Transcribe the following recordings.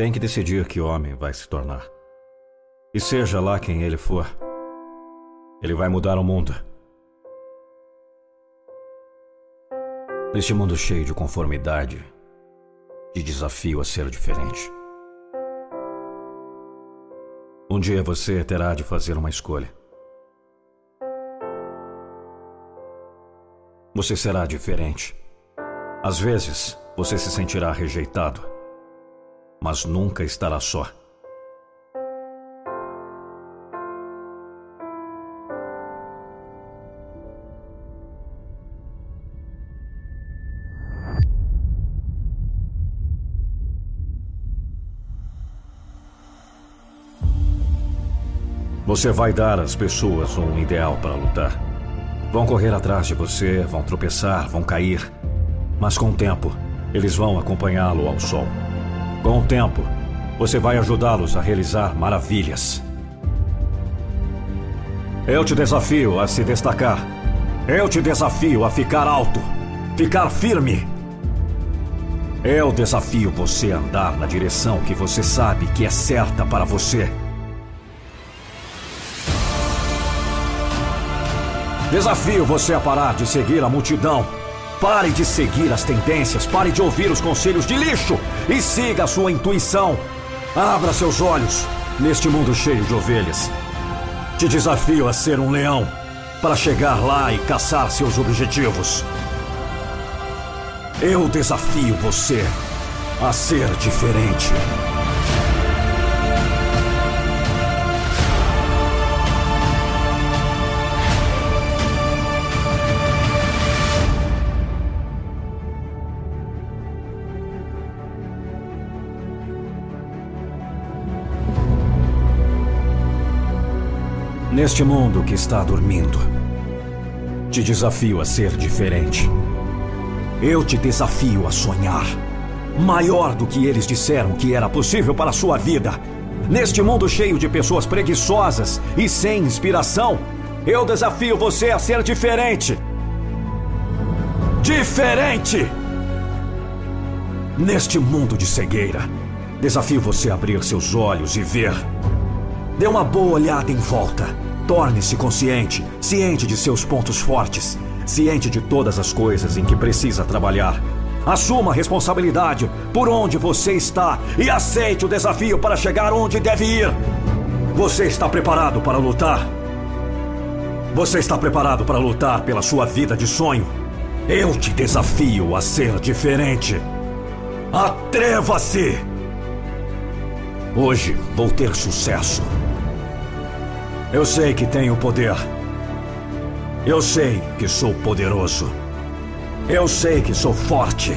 Tem que decidir que homem vai se tornar. E seja lá quem ele for, ele vai mudar o mundo. Neste mundo cheio de conformidade, de desafio a ser diferente. Um dia você terá de fazer uma escolha. Você será diferente. Às vezes, você se sentirá rejeitado, mas nunca estará só. Você vai dar às pessoas um ideal para lutar. Vão correr atrás de você, vão tropeçar, vão cair. Mas com o tempo, eles vão acompanhá-lo ao sol. Com o tempo, você vai ajudá-los a realizar maravilhas. Eu te desafio a se destacar. Eu te desafio a ficar alto, ficar firme. Eu desafio você a andar na direção que você sabe que é certa para você. Desafio você a parar de seguir a multidão. Pare de seguir as tendências, pare de ouvir os conselhos de lixo e siga a sua intuição. Abra seus olhos neste mundo cheio de ovelhas. Te desafio a ser um leão para chegar lá e caçar seus objetivos. Eu desafio você a ser diferente. Neste mundo que está dormindo, te desafio a ser diferente. Eu te desafio a sonhar. Maior do que eles disseram que era possível para a sua vida. Neste mundo cheio de pessoas preguiçosas e sem inspiração, eu desafio você a ser diferente. Diferente! Neste mundo de cegueira, desafio você a abrir seus olhos e ver. Dê uma boa olhada em volta. Torne-se consciente, ciente de seus pontos fortes, ciente de todas as coisas em que precisa trabalhar. Assuma a responsabilidade por onde você está e aceite o desafio para chegar onde deve ir. Você está preparado para lutar? Você está preparado para lutar pela sua vida de sonho? Eu te desafio a ser diferente. Atreva-se! Hoje vou ter sucesso. Eu sei que tenho poder. Eu sei que sou poderoso. Eu sei que sou forte.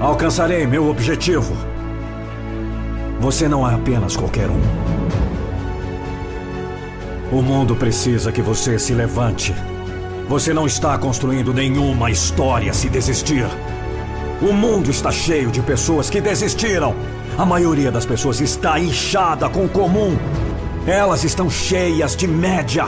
Alcançarei meu objetivo. Você não é apenas qualquer um. O mundo precisa que você se levante. Você não está construindo nenhuma história se desistir. O mundo está cheio de pessoas que desistiram. A maioria das pessoas está inchada com o comum elas estão cheias de média.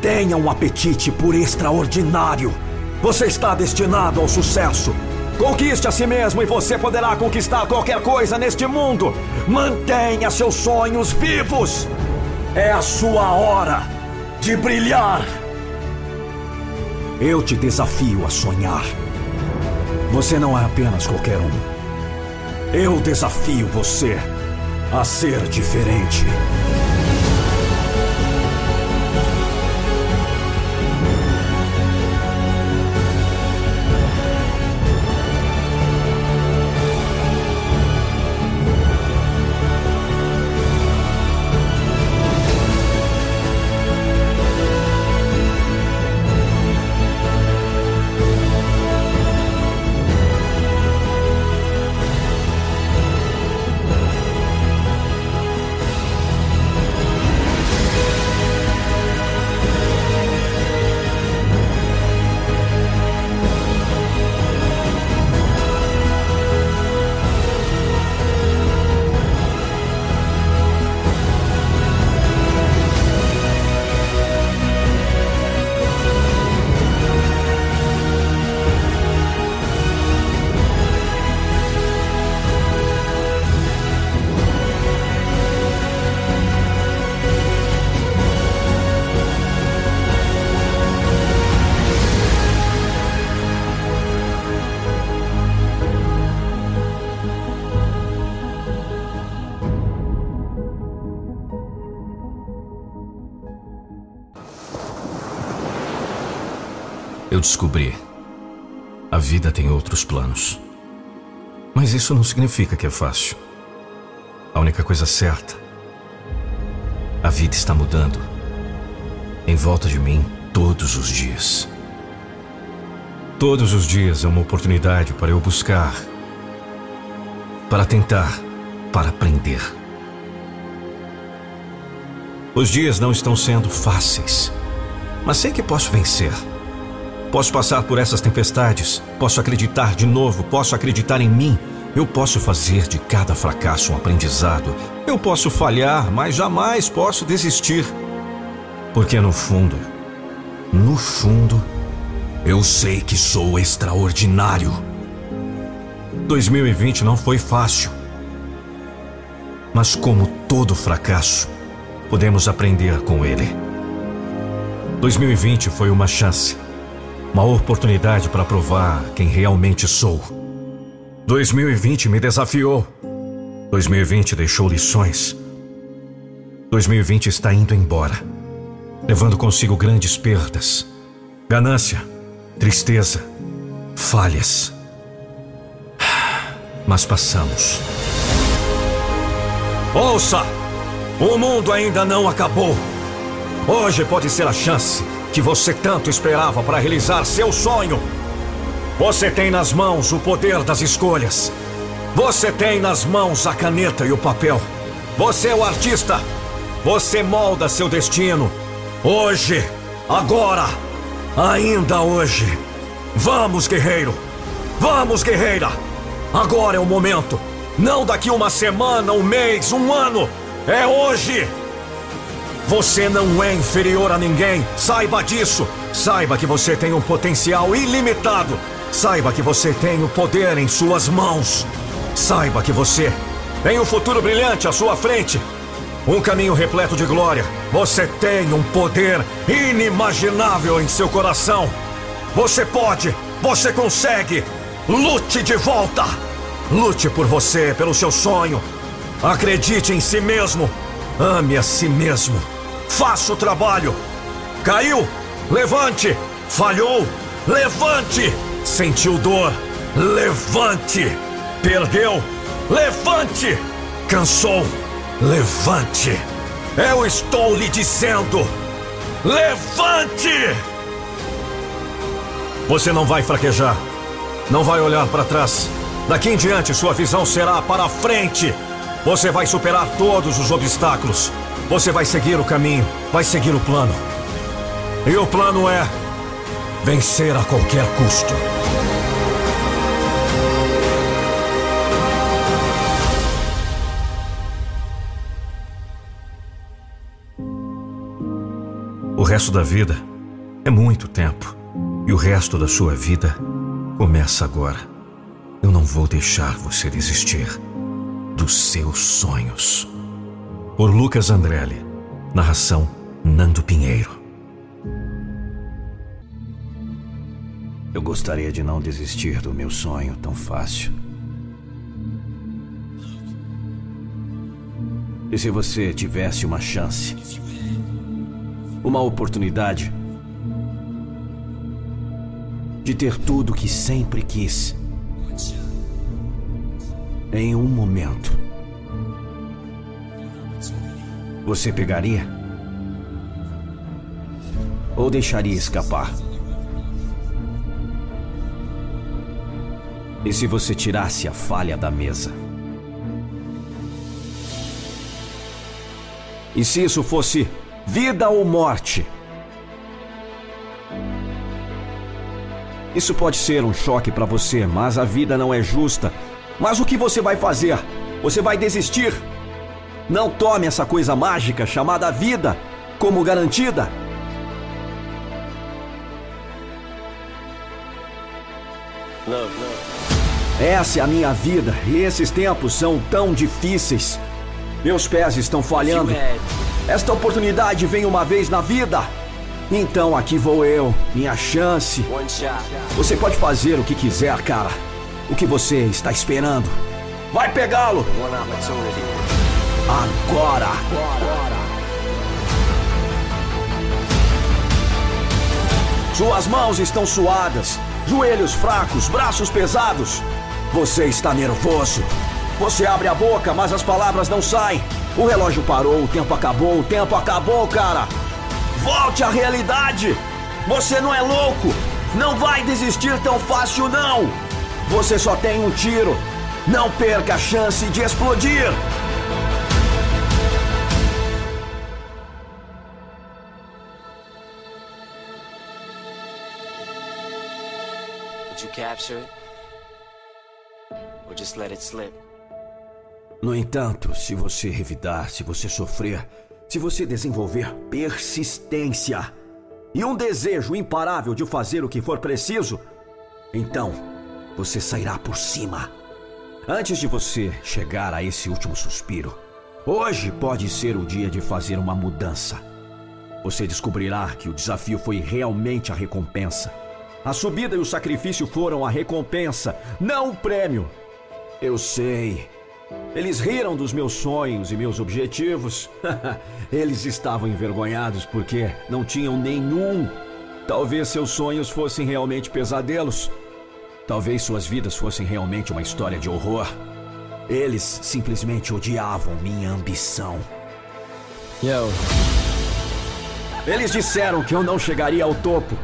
Tenha um apetite por extraordinário. Você está destinado ao sucesso. Conquiste a si mesmo e você poderá conquistar qualquer coisa neste mundo. Mantenha seus sonhos vivos. É a sua hora de brilhar. Eu te desafio a sonhar. Você não é apenas qualquer um. Eu desafio você a ser diferente. Eu descobri. A vida tem outros planos. Mas isso não significa que é fácil. A única coisa certa. A vida está mudando. Em volta de mim, todos os dias. Todos os dias é uma oportunidade para eu buscar, para tentar, para aprender. Os dias não estão sendo fáceis, mas sei que posso vencer. Posso passar por essas tempestades, posso acreditar de novo, posso acreditar em mim. Eu posso fazer de cada fracasso um aprendizado. Eu posso falhar, mas jamais posso desistir. Porque no fundo, no fundo, eu sei que sou extraordinário. 2020 não foi fácil. Mas, como todo fracasso, podemos aprender com ele. 2020 foi uma chance uma oportunidade para provar quem realmente sou. 2020 me desafiou. 2020 deixou lições. 2020 está indo embora, levando consigo grandes perdas, ganância, tristeza, falhas. Mas passamos. Ouça! O mundo ainda não acabou. Hoje pode ser a chance que você tanto esperava para realizar seu sonho. Você tem nas mãos o poder das escolhas. Você tem nas mãos a caneta e o papel. Você é o artista. Você molda seu destino. Hoje, agora, ainda hoje. Vamos, guerreiro. Vamos, guerreira. Agora é o momento. Não daqui uma semana, um mês, um ano. É hoje. Você não é inferior a ninguém. Saiba disso. Saiba que você tem um potencial ilimitado. Saiba que você tem o poder em suas mãos. Saiba que você tem um futuro brilhante à sua frente. Um caminho repleto de glória. Você tem um poder inimaginável em seu coração. Você pode, você consegue. Lute de volta. Lute por você, pelo seu sonho. Acredite em si mesmo. Ame a si mesmo. Faça o trabalho. Caiu? Levante. Falhou? Levante. Sentiu dor? Levante. Perdeu? Levante. Cansou? Levante. Eu estou lhe dizendo: levante! Você não vai fraquejar. Não vai olhar para trás. Daqui em diante, sua visão será para frente. Você vai superar todos os obstáculos. Você vai seguir o caminho, vai seguir o plano. E o plano é vencer a qualquer custo. O resto da vida é muito tempo. E o resto da sua vida começa agora. Eu não vou deixar você desistir dos seus sonhos. Por Lucas Andrelli. Narração Nando Pinheiro. Eu gostaria de não desistir do meu sonho tão fácil. E se você tivesse uma chance, uma oportunidade de ter tudo que sempre quis em um momento? Você pegaria? Ou deixaria escapar? E se você tirasse a falha da mesa? E se isso fosse vida ou morte? Isso pode ser um choque para você, mas a vida não é justa. Mas o que você vai fazer? Você vai desistir? Não tome essa coisa mágica chamada vida como garantida. Essa é a minha vida e esses tempos são tão difíceis. Meus pés estão falhando. Esta oportunidade vem uma vez na vida. Então aqui vou eu, minha chance. Você pode fazer o que quiser, cara. O que você está esperando? Vai pegá-lo! Agora. Suas mãos estão suadas, joelhos fracos, braços pesados. Você está nervoso. Você abre a boca, mas as palavras não saem. O relógio parou, o tempo acabou, o tempo acabou, cara. Volte à realidade. Você não é louco. Não vai desistir tão fácil, não. Você só tem um tiro. Não perca a chance de explodir. Capture it? Or just let it slip? No entanto, se você revidar, se você sofrer, se você desenvolver persistência e um desejo imparável de fazer o que for preciso, então você sairá por cima. Antes de você chegar a esse último suspiro, hoje pode ser o dia de fazer uma mudança. Você descobrirá que o desafio foi realmente a recompensa. A subida e o sacrifício foram a recompensa, não o prêmio. Eu sei. Eles riram dos meus sonhos e meus objetivos. Eles estavam envergonhados porque não tinham nenhum. Talvez seus sonhos fossem realmente pesadelos. Talvez suas vidas fossem realmente uma história de horror. Eles simplesmente odiavam minha ambição. Yo. Eles disseram que eu não chegaria ao topo.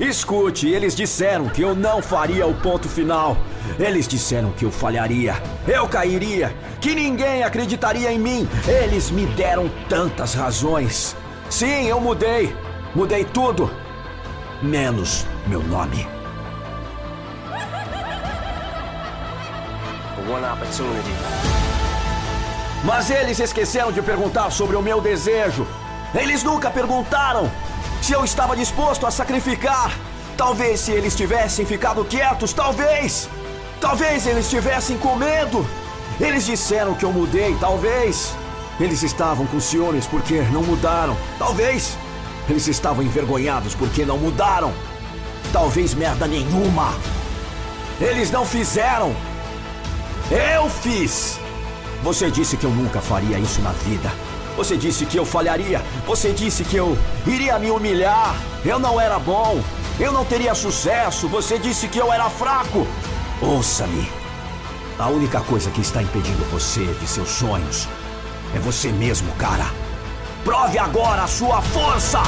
Escute, eles disseram que eu não faria o ponto final. Eles disseram que eu falharia, eu cairia, que ninguém acreditaria em mim. Eles me deram tantas razões. Sim, eu mudei. Mudei tudo. Menos meu nome. Mas eles esqueceram de perguntar sobre o meu desejo. Eles nunca perguntaram se eu estava disposto a sacrificar. Talvez se eles tivessem ficado quietos, talvez. Talvez eles tivessem com medo. Eles disseram que eu mudei, talvez. Eles estavam com ciúmes porque não mudaram, talvez. Eles estavam envergonhados porque não mudaram. Talvez merda nenhuma. Eles não fizeram. Eu fiz. Você disse que eu nunca faria isso na vida. Você disse que eu falharia. Você disse que eu iria me humilhar. Eu não era bom. Eu não teria sucesso. Você disse que eu era fraco. Ouça-me. A única coisa que está impedindo você de seus sonhos é você mesmo, cara. Prove agora a sua força!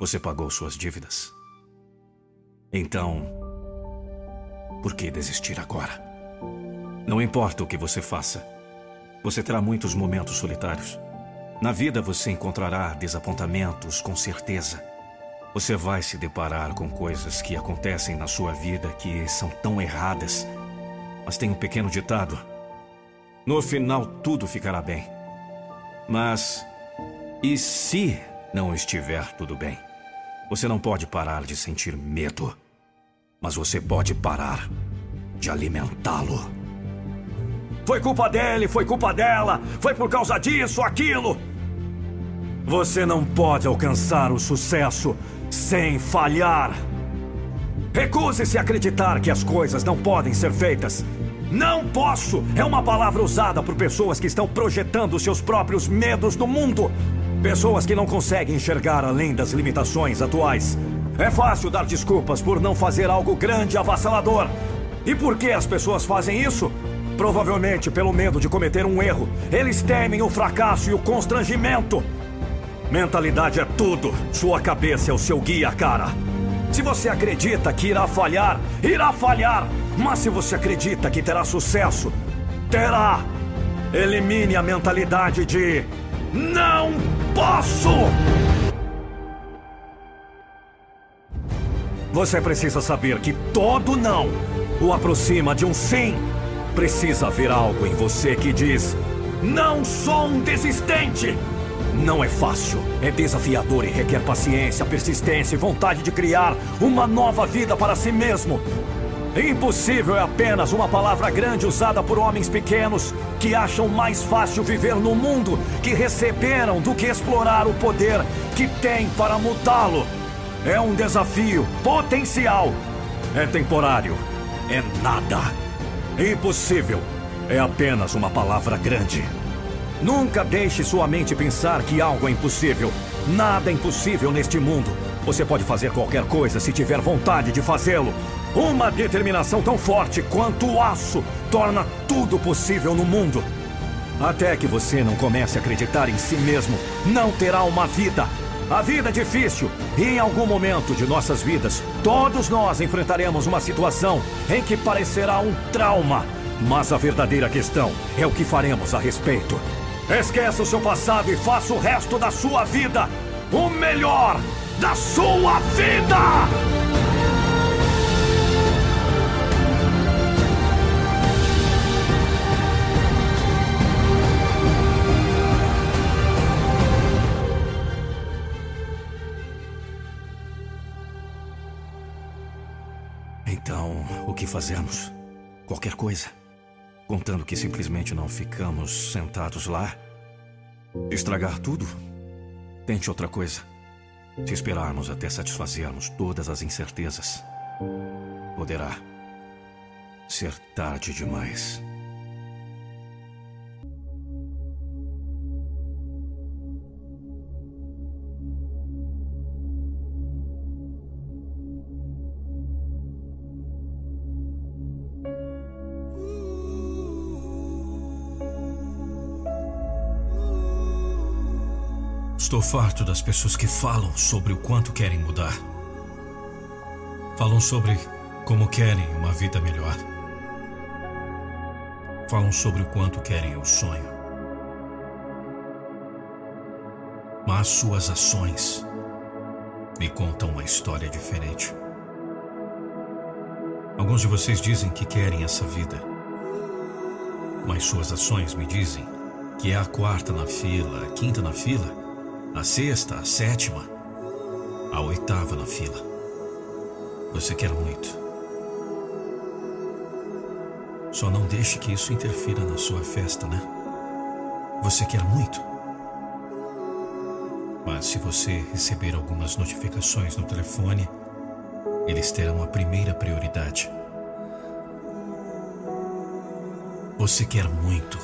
Você pagou suas dívidas. Então, por que desistir agora? Não importa o que você faça, você terá muitos momentos solitários. Na vida você encontrará desapontamentos, com certeza. Você vai se deparar com coisas que acontecem na sua vida que são tão erradas. Mas tem um pequeno ditado: no final tudo ficará bem. Mas e se não estiver tudo bem? Você não pode parar de sentir medo, mas você pode parar de alimentá-lo. Foi culpa dele, foi culpa dela, foi por causa disso, aquilo. Você não pode alcançar o sucesso sem falhar. Recuse-se a acreditar que as coisas não podem ser feitas. Não posso é uma palavra usada por pessoas que estão projetando seus próprios medos no mundo. Pessoas que não conseguem enxergar além das limitações atuais. É fácil dar desculpas por não fazer algo grande e avassalador. E por que as pessoas fazem isso? Provavelmente pelo medo de cometer um erro. Eles temem o fracasso e o constrangimento. Mentalidade é tudo. Sua cabeça é o seu guia, cara. Se você acredita que irá falhar, irá falhar. Mas se você acredita que terá sucesso, terá. Elimine a mentalidade de não posso! Você precisa saber que todo não o aproxima de um sim. Precisa haver algo em você que diz: Não sou um desistente! Não é fácil, é desafiador e requer paciência, persistência e vontade de criar uma nova vida para si mesmo. Impossível é apenas uma palavra grande usada por homens pequenos que acham mais fácil viver no mundo que receberam do que explorar o poder que têm para mudá-lo. É um desafio potencial. é temporário, é nada. Impossível é apenas uma palavra grande. Nunca deixe sua mente pensar que algo é impossível. Nada é impossível neste mundo. Você pode fazer qualquer coisa se tiver vontade de fazê-lo. Uma determinação tão forte quanto o aço torna tudo possível no mundo. Até que você não comece a acreditar em si mesmo, não terá uma vida. A vida é difícil e em algum momento de nossas vidas, todos nós enfrentaremos uma situação em que parecerá um trauma. Mas a verdadeira questão é o que faremos a respeito. Esqueça o seu passado e faça o resto da sua vida o melhor da sua vida! Fazemos? Qualquer coisa. Contando que simplesmente não ficamos sentados lá. Estragar tudo? Tente outra coisa. Se esperarmos até satisfazermos todas as incertezas, poderá ser tarde demais. Estou farto das pessoas que falam sobre o quanto querem mudar. Falam sobre como querem uma vida melhor. Falam sobre o quanto querem o sonho. Mas suas ações me contam uma história diferente. Alguns de vocês dizem que querem essa vida, mas suas ações me dizem que é a quarta na fila, a quinta na fila a sexta, a sétima, a oitava na fila. Você quer muito. Só não deixe que isso interfira na sua festa, né? Você quer muito. Mas se você receber algumas notificações no telefone, eles terão a primeira prioridade. Você quer muito.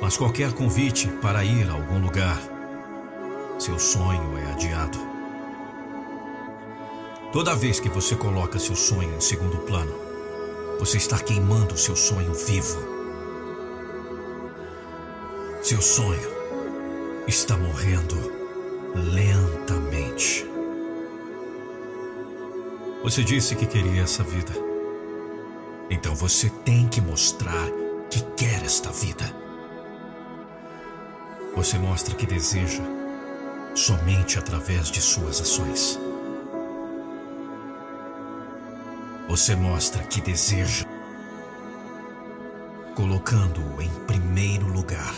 Mas qualquer convite para ir a algum lugar seu sonho é adiado. Toda vez que você coloca seu sonho em segundo plano, você está queimando seu sonho vivo. Seu sonho está morrendo lentamente. Você disse que queria essa vida. Então você tem que mostrar que quer esta vida. Você mostra que deseja somente através de suas ações. Você mostra que deseja, colocando-o em primeiro lugar.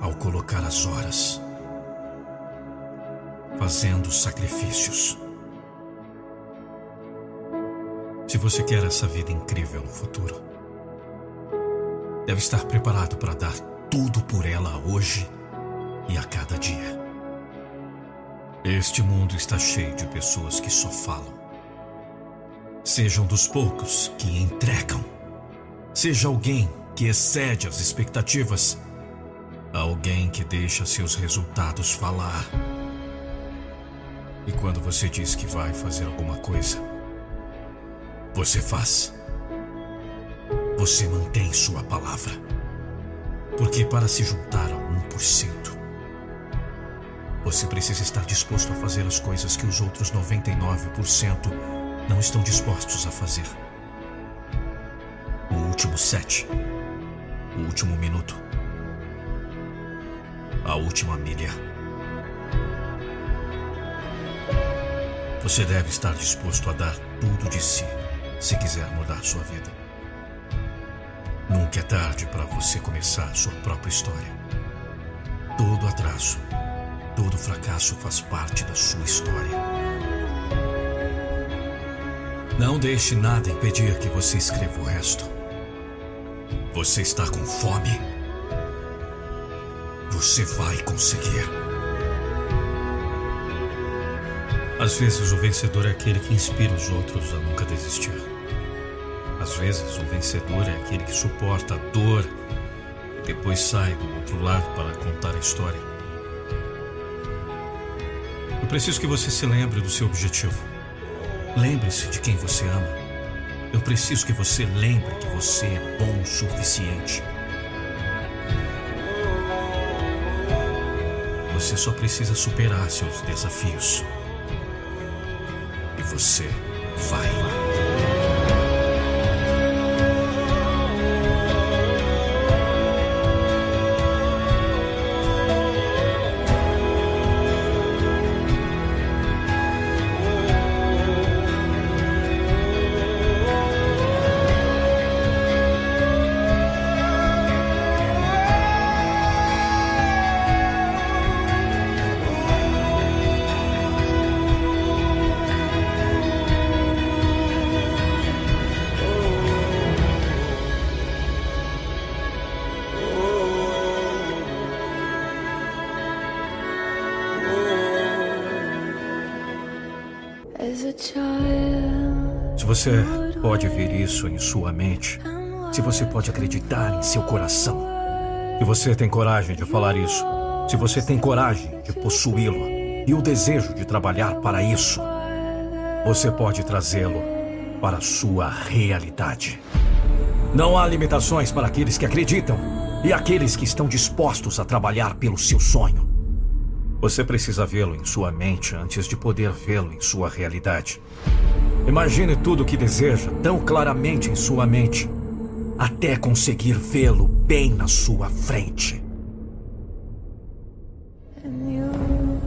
Ao colocar as horas, fazendo sacrifícios. Se você quer essa vida incrível no futuro, deve estar preparado para dar tudo por ela hoje e a cada dia. Este mundo está cheio de pessoas que só falam. Sejam dos poucos que entregam. Seja alguém que excede as expectativas. Alguém que deixa seus resultados falar. E quando você diz que vai fazer alguma coisa, você faz. Você mantém sua palavra. Porque para se juntar a 1%, você precisa estar disposto a fazer as coisas que os outros 99% não estão dispostos a fazer. O último set, o último minuto, a última milha. Você deve estar disposto a dar tudo de si se quiser mudar sua vida. Nunca é tarde para você começar sua própria história. Todo atraso Todo fracasso faz parte da sua história. Não deixe nada impedir que você escreva o resto. Você está com fome? Você vai conseguir. Às vezes o vencedor é aquele que inspira os outros a nunca desistir. Às vezes o vencedor é aquele que suporta a dor e depois sai do outro lado para contar a história. Preciso que você se lembre do seu objetivo. Lembre-se de quem você ama. Eu preciso que você lembre que você é bom o suficiente. Você só precisa superar seus desafios você vai. Você pode ver isso em sua mente, se você pode acreditar em seu coração, se você tem coragem de falar isso, se você tem coragem de possuí-lo e o desejo de trabalhar para isso, você pode trazê-lo para a sua realidade. Não há limitações para aqueles que acreditam e aqueles que estão dispostos a trabalhar pelo seu sonho. Você precisa vê-lo em sua mente antes de poder vê-lo em sua realidade. Imagine tudo o que deseja tão claramente em sua mente, até conseguir vê-lo bem na sua frente.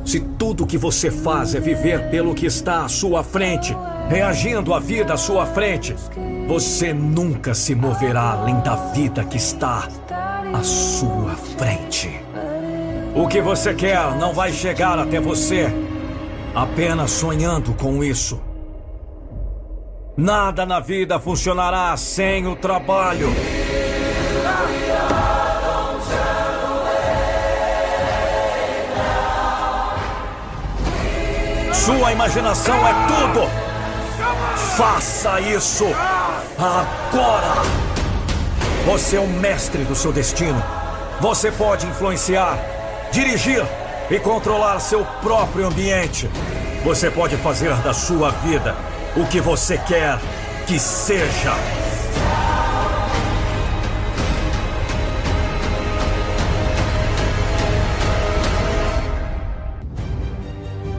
Se tudo o que você faz é viver pelo que está à sua frente, reagindo à vida à sua frente, você nunca se moverá além da vida que está à sua frente. O que você quer não vai chegar até você apenas sonhando com isso. Nada na vida funcionará sem o trabalho. Sua imaginação é tudo. Faça isso agora. Você é o mestre do seu destino. Você pode influenciar, dirigir e controlar seu próprio ambiente. Você pode fazer da sua vida o que você quer que seja.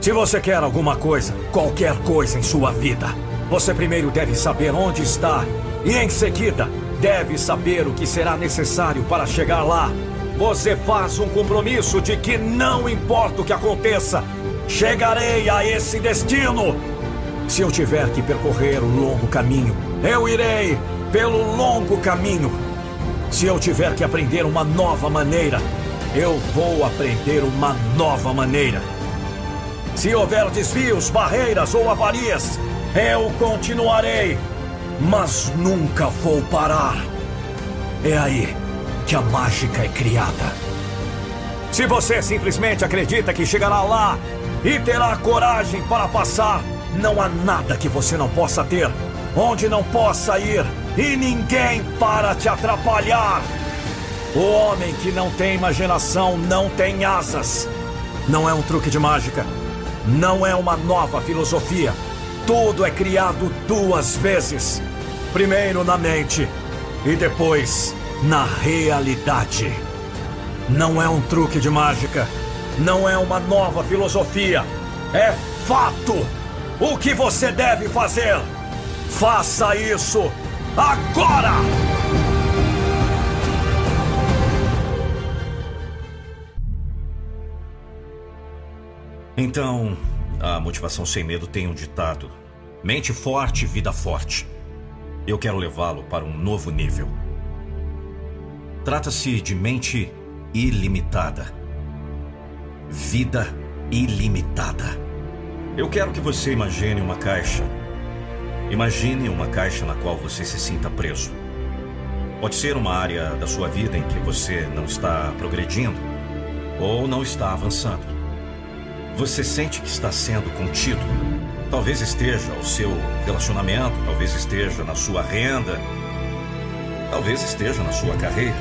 Se você quer alguma coisa, qualquer coisa em sua vida, você primeiro deve saber onde está e, em seguida, deve saber o que será necessário para chegar lá. Você faz um compromisso de que não importa o que aconteça, chegarei a esse destino. Se eu tiver que percorrer o longo caminho, eu irei pelo longo caminho. Se eu tiver que aprender uma nova maneira, eu vou aprender uma nova maneira. Se houver desvios, barreiras ou avarias, eu continuarei, mas nunca vou parar. É aí que a mágica é criada. Se você simplesmente acredita que chegará lá e terá coragem para passar, não há nada que você não possa ter, onde não possa ir, e ninguém para te atrapalhar. O homem que não tem imaginação não tem asas. Não é um truque de mágica. Não é uma nova filosofia. Tudo é criado duas vezes: primeiro na mente e depois na realidade. Não é um truque de mágica. Não é uma nova filosofia. É fato. O que você deve fazer? Faça isso agora! Então, a motivação sem medo tem um ditado: mente forte, vida forte. Eu quero levá-lo para um novo nível. Trata-se de mente ilimitada. Vida ilimitada. Eu quero que você imagine uma caixa. Imagine uma caixa na qual você se sinta preso. Pode ser uma área da sua vida em que você não está progredindo ou não está avançando. Você sente que está sendo contido? Talvez esteja o seu relacionamento, talvez esteja na sua renda, talvez esteja na sua carreira,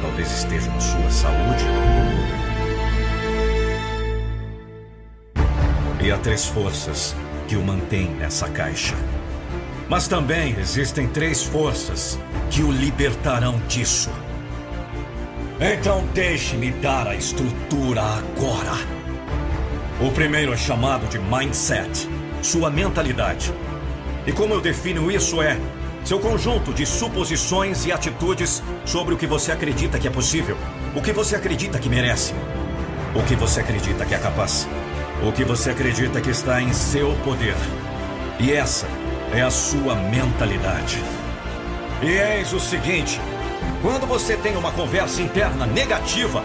talvez esteja na sua saúde. Há três forças que o mantêm nessa caixa. Mas também existem três forças que o libertarão disso. Então deixe-me dar a estrutura agora. O primeiro é chamado de mindset, sua mentalidade. E como eu defino isso é seu conjunto de suposições e atitudes sobre o que você acredita que é possível, o que você acredita que merece, o que você acredita que é capaz, o que você acredita que está em seu poder. E essa é a sua mentalidade. E eis o seguinte: quando você tem uma conversa interna negativa,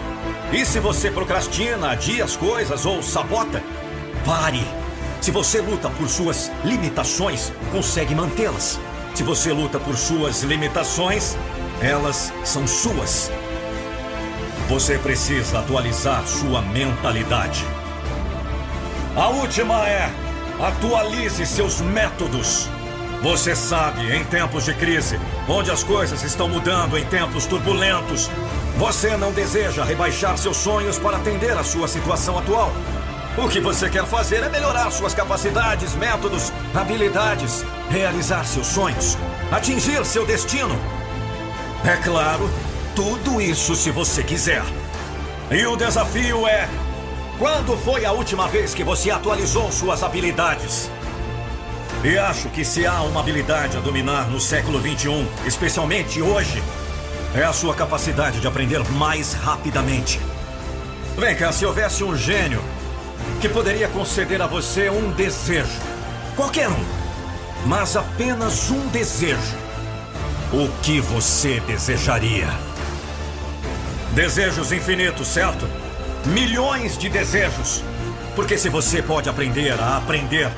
e se você procrastina, adia as coisas ou sabota, pare. Se você luta por suas limitações, consegue mantê-las. Se você luta por suas limitações, elas são suas. Você precisa atualizar sua mentalidade. A última é: atualize seus métodos. Você sabe, em tempos de crise, onde as coisas estão mudando em tempos turbulentos, você não deseja rebaixar seus sonhos para atender à sua situação atual. O que você quer fazer é melhorar suas capacidades, métodos, habilidades, realizar seus sonhos, atingir seu destino. É claro, tudo isso se você quiser. E o desafio é: quando foi a última vez que você atualizou suas habilidades? E acho que se há uma habilidade a dominar no século 21, especialmente hoje, é a sua capacidade de aprender mais rapidamente. Vem cá, se houvesse um gênio que poderia conceder a você um desejo, qualquer um, mas apenas um desejo, o que você desejaria? Desejos infinitos, certo? Milhões de desejos. Porque se você pode aprender a aprender,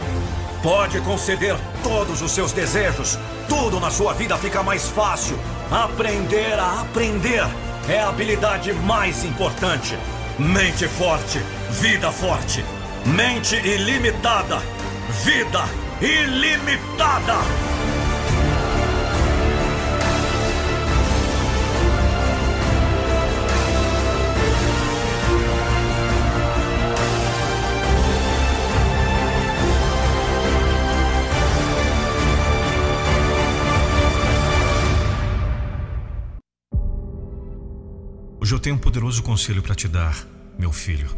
Pode conceder todos os seus desejos. Tudo na sua vida fica mais fácil. Aprender a aprender é a habilidade mais importante. Mente forte, vida forte. Mente ilimitada, vida ilimitada. Hoje eu tenho um poderoso conselho para te dar, meu filho.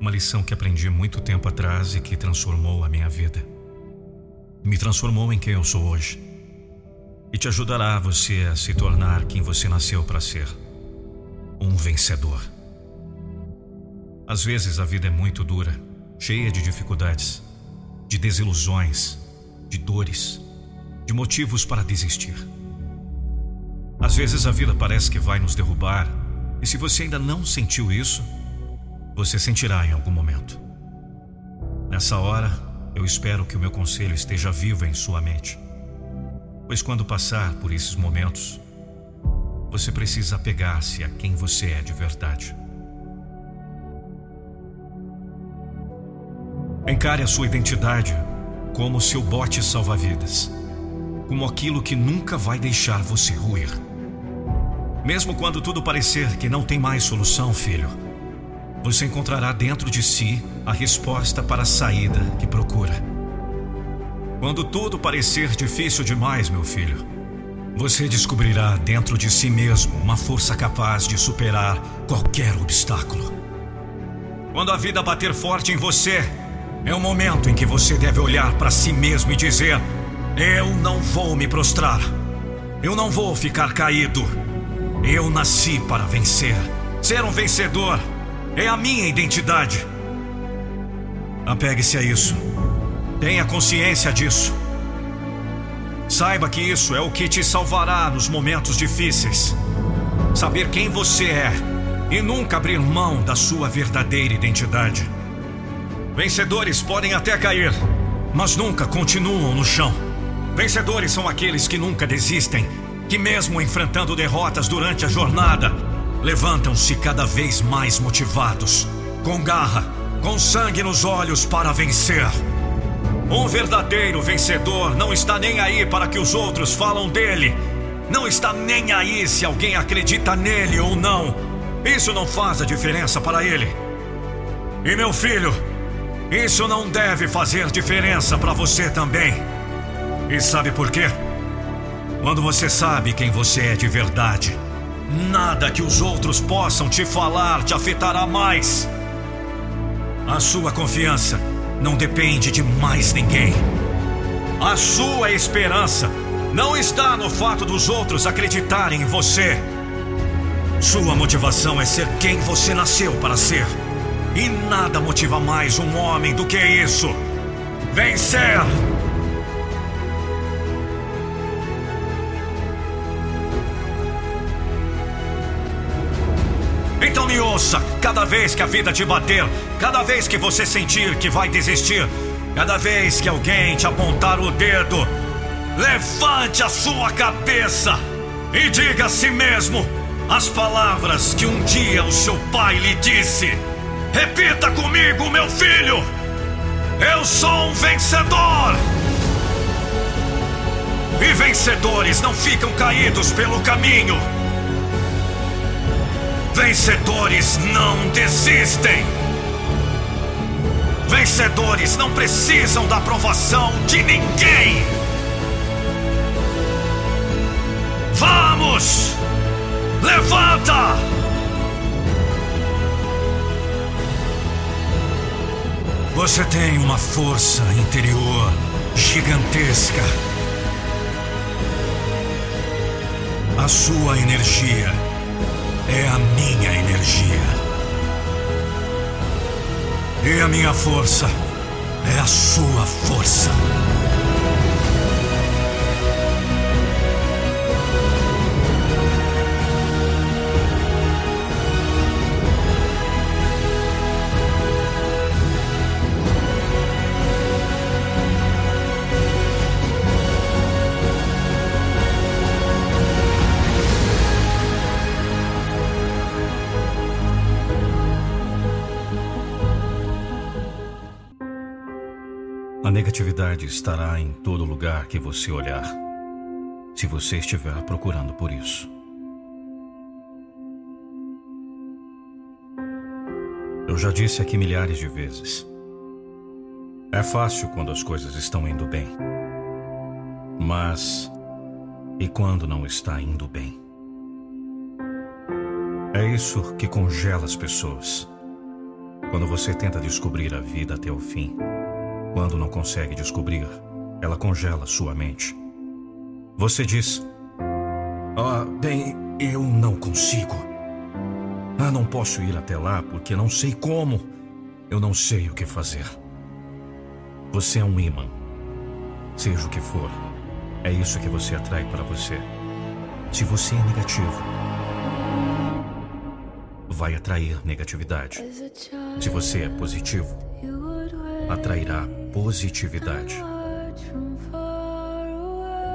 Uma lição que aprendi muito tempo atrás e que transformou a minha vida. Me transformou em quem eu sou hoje. E te ajudará você a se tornar quem você nasceu para ser um vencedor. Às vezes a vida é muito dura, cheia de dificuldades, de desilusões, de dores, de motivos para desistir. Às vezes a vida parece que vai nos derrubar, e se você ainda não sentiu isso, você sentirá em algum momento. Nessa hora, eu espero que o meu conselho esteja vivo em sua mente. Pois quando passar por esses momentos, você precisa apegar-se a quem você é de verdade. Encare a sua identidade como seu bote salva-vidas, como aquilo que nunca vai deixar você ruir. Mesmo quando tudo parecer que não tem mais solução, filho, você encontrará dentro de si a resposta para a saída que procura. Quando tudo parecer difícil demais, meu filho, você descobrirá dentro de si mesmo uma força capaz de superar qualquer obstáculo. Quando a vida bater forte em você, é o momento em que você deve olhar para si mesmo e dizer: Eu não vou me prostrar. Eu não vou ficar caído. Eu nasci para vencer. Ser um vencedor é a minha identidade. Apegue-se a isso. Tenha consciência disso. Saiba que isso é o que te salvará nos momentos difíceis. Saber quem você é e nunca abrir mão da sua verdadeira identidade. Vencedores podem até cair, mas nunca continuam no chão. Vencedores são aqueles que nunca desistem que, mesmo enfrentando derrotas durante a jornada, levantam-se cada vez mais motivados, com garra, com sangue nos olhos para vencer. Um verdadeiro vencedor não está nem aí para que os outros falam dele. Não está nem aí se alguém acredita nele ou não. Isso não faz a diferença para ele. E meu filho, isso não deve fazer diferença para você também. E sabe por quê? Quando você sabe quem você é de verdade, nada que os outros possam te falar te afetará mais. A sua confiança não depende de mais ninguém. A sua esperança não está no fato dos outros acreditarem em você. Sua motivação é ser quem você nasceu para ser. E nada motiva mais um homem do que isso: vencer! Então me ouça: cada vez que a vida te bater, cada vez que você sentir que vai desistir, cada vez que alguém te apontar o dedo, levante a sua cabeça e diga a si mesmo as palavras que um dia o seu pai lhe disse. Repita comigo, meu filho! Eu sou um vencedor! E vencedores não ficam caídos pelo caminho. Vencedores não desistem. Vencedores não precisam da aprovação de ninguém. Vamos! Levanta! Você tem uma força interior gigantesca. A sua energia é a minha energia. E a minha força é a sua força. Negatividade estará em todo lugar que você olhar, se você estiver procurando por isso. Eu já disse aqui milhares de vezes. É fácil quando as coisas estão indo bem. Mas. E quando não está indo bem? É isso que congela as pessoas. Quando você tenta descobrir a vida até o fim. Quando não consegue descobrir, ela congela sua mente. Você diz: Ah, bem, eu não consigo. Ah, não posso ir até lá porque não sei como. Eu não sei o que fazer. Você é um imã. Seja o que for, é isso que você atrai para você. Se você é negativo, vai atrair negatividade. Se você é positivo, atrairá positividade.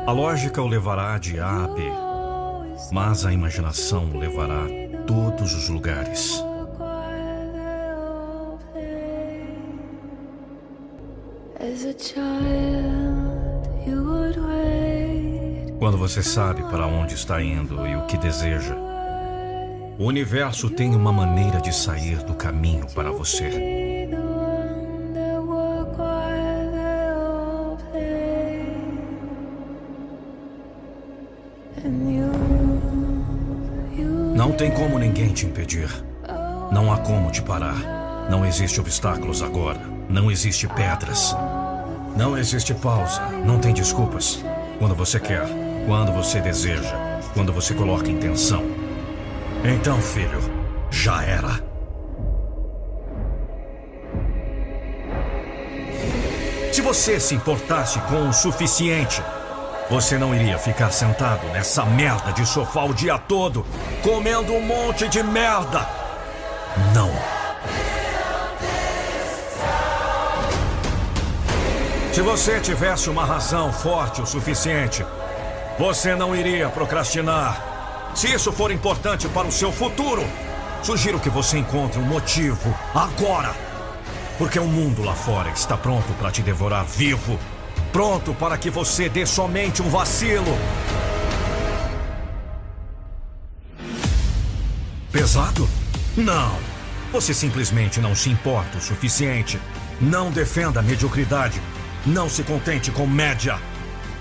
A lógica o levará de A a B, mas a imaginação o levará a todos os lugares. Quando você sabe para onde está indo e o que deseja, o universo tem uma maneira de sair do caminho para você. Tem como ninguém te impedir. Não há como te parar. Não existe obstáculos agora. Não existe pedras. Não existe pausa. Não tem desculpas. Quando você quer, quando você deseja, quando você coloca intenção. Então, filho, já era. Se você se importasse com o suficiente, você não iria ficar sentado nessa merda de sofá o dia todo, comendo um monte de merda. Não. Se você tivesse uma razão forte o suficiente, você não iria procrastinar. Se isso for importante para o seu futuro, Sugiro que você encontre um motivo agora. Porque o mundo lá fora está pronto para te devorar vivo. Pronto para que você dê somente um vacilo. Pesado? Não. Você simplesmente não se importa o suficiente. Não defenda a mediocridade. Não se contente com média.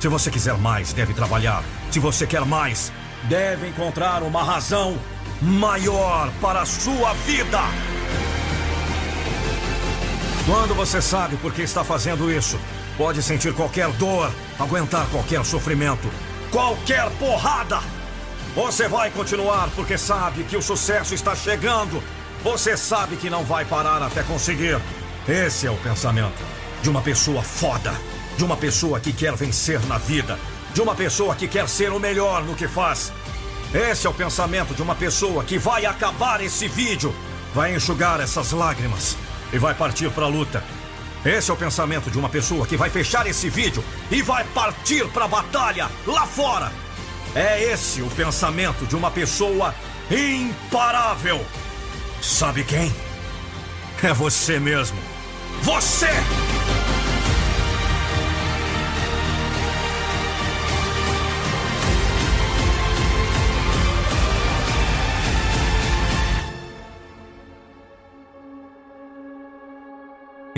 Se você quiser mais, deve trabalhar. Se você quer mais, deve encontrar uma razão maior para a sua vida. Quando você sabe por que está fazendo isso, pode sentir qualquer dor, aguentar qualquer sofrimento, qualquer porrada. Você vai continuar porque sabe que o sucesso está chegando. Você sabe que não vai parar até conseguir. Esse é o pensamento de uma pessoa foda, de uma pessoa que quer vencer na vida, de uma pessoa que quer ser o melhor no que faz. Esse é o pensamento de uma pessoa que vai acabar esse vídeo, vai enxugar essas lágrimas e vai partir para a luta. Esse é o pensamento de uma pessoa que vai fechar esse vídeo e vai partir para a batalha lá fora. É esse o pensamento de uma pessoa imparável. Sabe quem? É você mesmo. Você!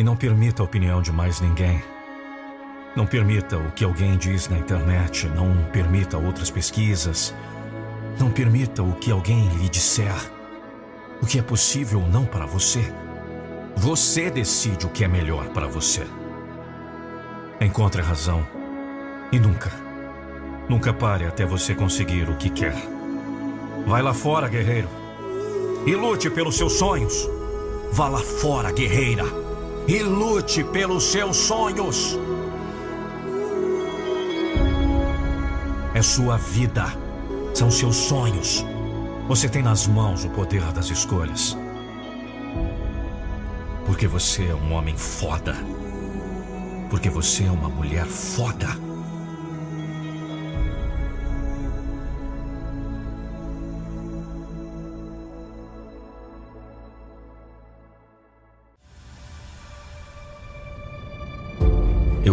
E não permita a opinião de mais ninguém. Não permita o que alguém diz na internet. Não permita outras pesquisas. Não permita o que alguém lhe disser. O que é possível ou não para você. Você decide o que é melhor para você. Encontre a razão. E nunca, nunca pare até você conseguir o que quer. Vai lá fora, guerreiro. E lute pelos seus sonhos. Vá lá fora, guerreira. E lute pelos seus sonhos. É sua vida. São seus sonhos. Você tem nas mãos o poder das escolhas. Porque você é um homem foda. Porque você é uma mulher foda.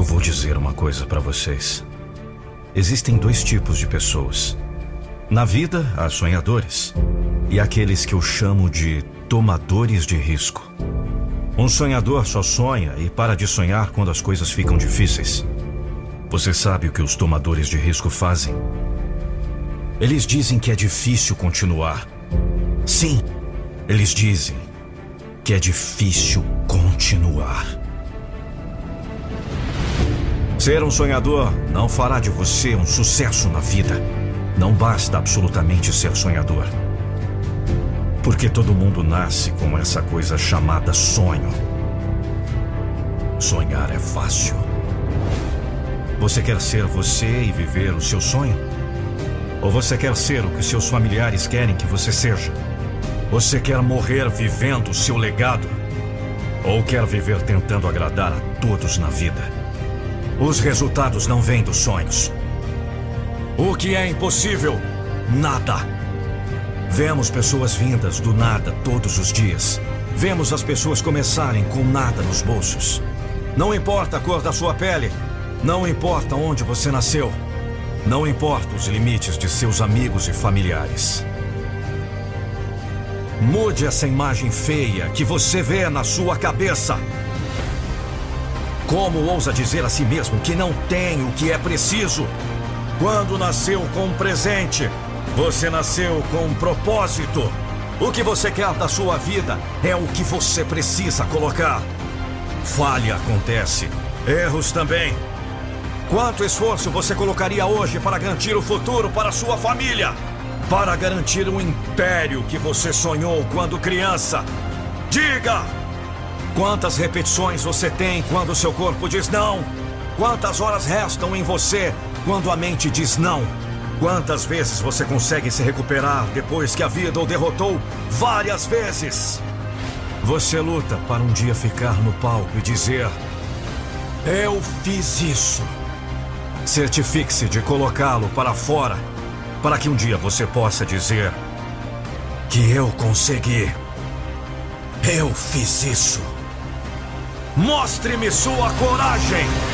Vou dizer uma coisa para vocês. Existem dois tipos de pessoas. Na vida, há sonhadores e aqueles que eu chamo de tomadores de risco. Um sonhador só sonha e para de sonhar quando as coisas ficam difíceis. Você sabe o que os tomadores de risco fazem? Eles dizem que é difícil continuar. Sim, eles dizem que é difícil continuar. Ser um sonhador não fará de você um sucesso na vida. Não basta absolutamente ser sonhador. Porque todo mundo nasce com essa coisa chamada sonho. Sonhar é fácil. Você quer ser você e viver o seu sonho? Ou você quer ser o que seus familiares querem que você seja? Você quer morrer vivendo o seu legado? Ou quer viver tentando agradar a todos na vida? Os resultados não vêm dos sonhos. O que é impossível? Nada. Vemos pessoas vindas do nada todos os dias. Vemos as pessoas começarem com nada nos bolsos. Não importa a cor da sua pele, não importa onde você nasceu, não importa os limites de seus amigos e familiares. Mude essa imagem feia que você vê na sua cabeça. Como ousa dizer a si mesmo que não tem o que é preciso? Quando nasceu com um presente, você nasceu com um propósito. O que você quer da sua vida é o que você precisa colocar. Falha acontece, erros também. Quanto esforço você colocaria hoje para garantir o futuro para sua família? Para garantir o império que você sonhou quando criança? Diga! Quantas repetições você tem quando seu corpo diz não? Quantas horas restam em você quando a mente diz não? Quantas vezes você consegue se recuperar depois que a vida o derrotou? Várias vezes! Você luta para um dia ficar no palco e dizer: Eu fiz isso. Certifique-se de colocá-lo para fora, para que um dia você possa dizer: que eu consegui. Eu fiz isso. Mostre-me sua coragem!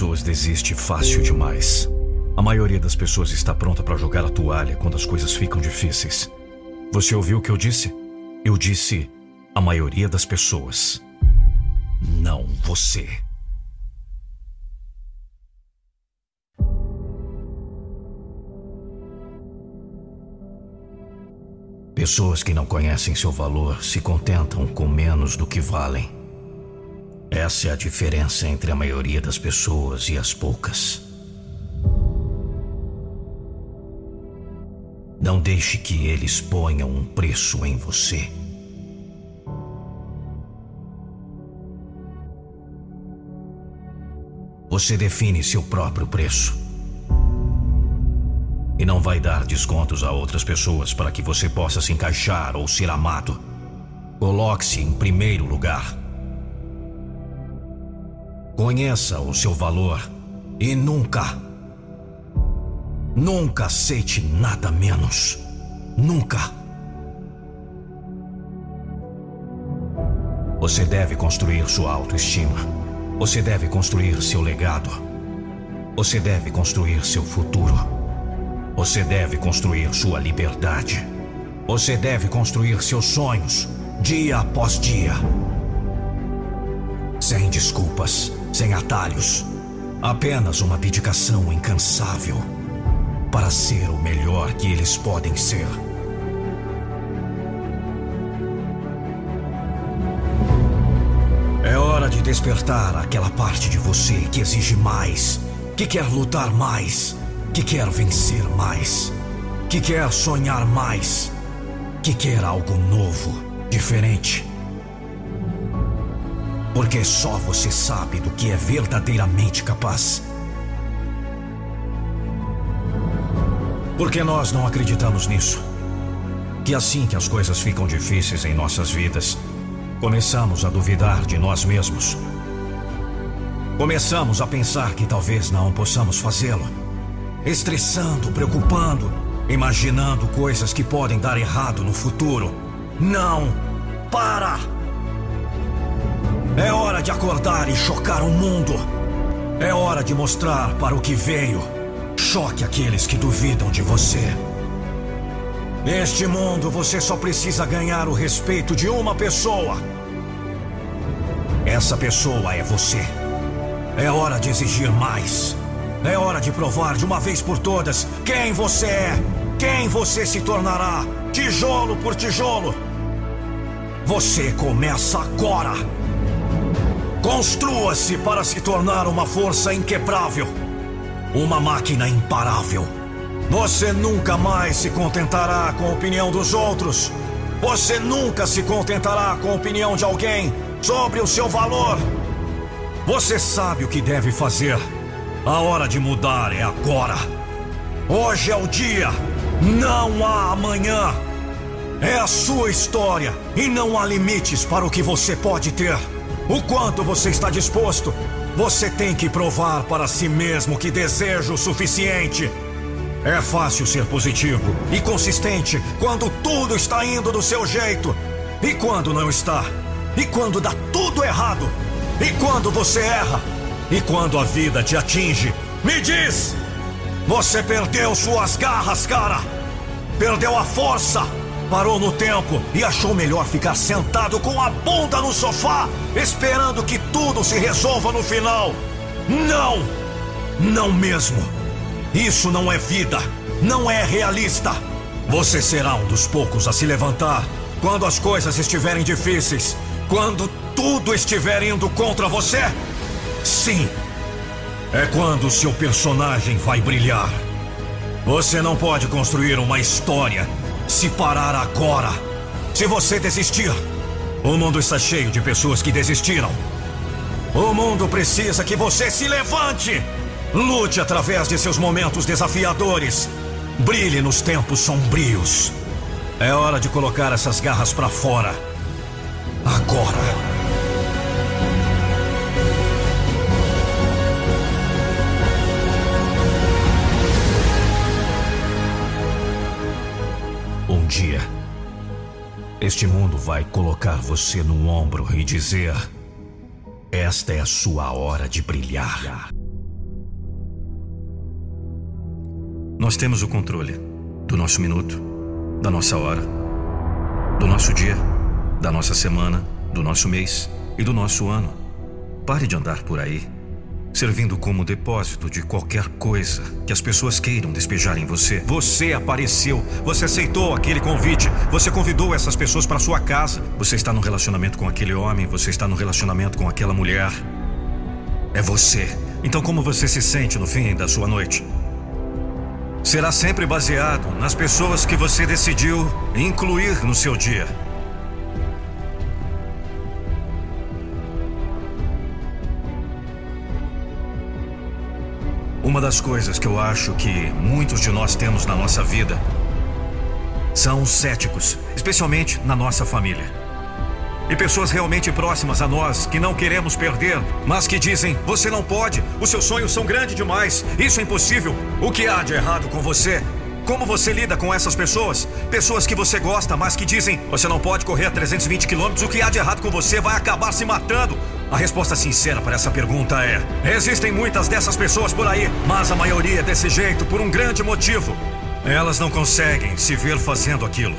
Pessoas desiste fácil demais. A maioria das pessoas está pronta para jogar a toalha quando as coisas ficam difíceis. Você ouviu o que eu disse? Eu disse a maioria das pessoas. Não você. Pessoas que não conhecem seu valor se contentam com menos do que valem. Essa é a diferença entre a maioria das pessoas e as poucas. Não deixe que eles ponham um preço em você. Você define seu próprio preço. E não vai dar descontos a outras pessoas para que você possa se encaixar ou ser amado. Coloque-se em primeiro lugar. Conheça o seu valor e nunca, nunca aceite nada menos. Nunca. Você deve construir sua autoestima. Você deve construir seu legado. Você deve construir seu futuro. Você deve construir sua liberdade. Você deve construir seus sonhos, dia após dia. Sem desculpas sem atalhos. Apenas uma dedicação incansável para ser o melhor que eles podem ser. É hora de despertar aquela parte de você que exige mais, que quer lutar mais, que quer vencer mais, que quer sonhar mais, que quer algo novo, diferente porque só você sabe do que é verdadeiramente capaz. Porque nós não acreditamos nisso. Que assim que as coisas ficam difíceis em nossas vidas, começamos a duvidar de nós mesmos. Começamos a pensar que talvez não possamos fazê-lo. Estressando, preocupando, imaginando coisas que podem dar errado no futuro. Não! Para! É hora de acordar e chocar o mundo. É hora de mostrar para o que veio. Choque aqueles que duvidam de você. Neste mundo, você só precisa ganhar o respeito de uma pessoa. Essa pessoa é você. É hora de exigir mais. É hora de provar de uma vez por todas quem você é, quem você se tornará, tijolo por tijolo. Você começa agora. Construa-se para se tornar uma força inquebrável, uma máquina imparável. Você nunca mais se contentará com a opinião dos outros. Você nunca se contentará com a opinião de alguém sobre o seu valor. Você sabe o que deve fazer. A hora de mudar é agora. Hoje é o dia. Não há amanhã. É a sua história e não há limites para o que você pode ter. O quanto você está disposto? Você tem que provar para si mesmo que deseja o suficiente. É fácil ser positivo e consistente quando tudo está indo do seu jeito. E quando não está? E quando dá tudo errado? E quando você erra? E quando a vida te atinge? Me diz! Você perdeu suas garras, cara! Perdeu a força! Parou no tempo e achou melhor ficar sentado com a bunda no sofá, esperando que tudo se resolva no final. Não! Não mesmo! Isso não é vida! Não é realista! Você será um dos poucos a se levantar quando as coisas estiverem difíceis, quando tudo estiver indo contra você? Sim. É quando seu personagem vai brilhar. Você não pode construir uma história se parar agora. Se você desistir, o mundo está cheio de pessoas que desistiram. O mundo precisa que você se levante. Lute através de seus momentos desafiadores. Brilhe nos tempos sombrios. É hora de colocar essas garras para fora. Agora. Este mundo vai colocar você no ombro e dizer: Esta é a sua hora de brilhar. Nós temos o controle do nosso minuto, da nossa hora, do nosso dia, da nossa semana, do nosso mês e do nosso ano. Pare de andar por aí, servindo como depósito de qualquer coisa que as pessoas queiram despejar em você. Você apareceu, você aceitou aquele convite, você convidou essas pessoas para sua casa. Você está no relacionamento com aquele homem, você está no relacionamento com aquela mulher. É você. Então, como você se sente no fim da sua noite? será sempre baseado nas pessoas que você decidiu incluir no seu dia. Uma das coisas que eu acho que muitos de nós temos na nossa vida são os céticos, especialmente na nossa família. E pessoas realmente próximas a nós que não queremos perder, mas que dizem: você não pode, os seus sonhos são grandes demais, isso é impossível. O que há de errado com você? Como você lida com essas pessoas? Pessoas que você gosta, mas que dizem: você não pode correr a 320 quilômetros, o que há de errado com você vai acabar se matando. A resposta sincera para essa pergunta é: existem muitas dessas pessoas por aí, mas a maioria é desse jeito por um grande motivo. Elas não conseguem se ver fazendo aquilo.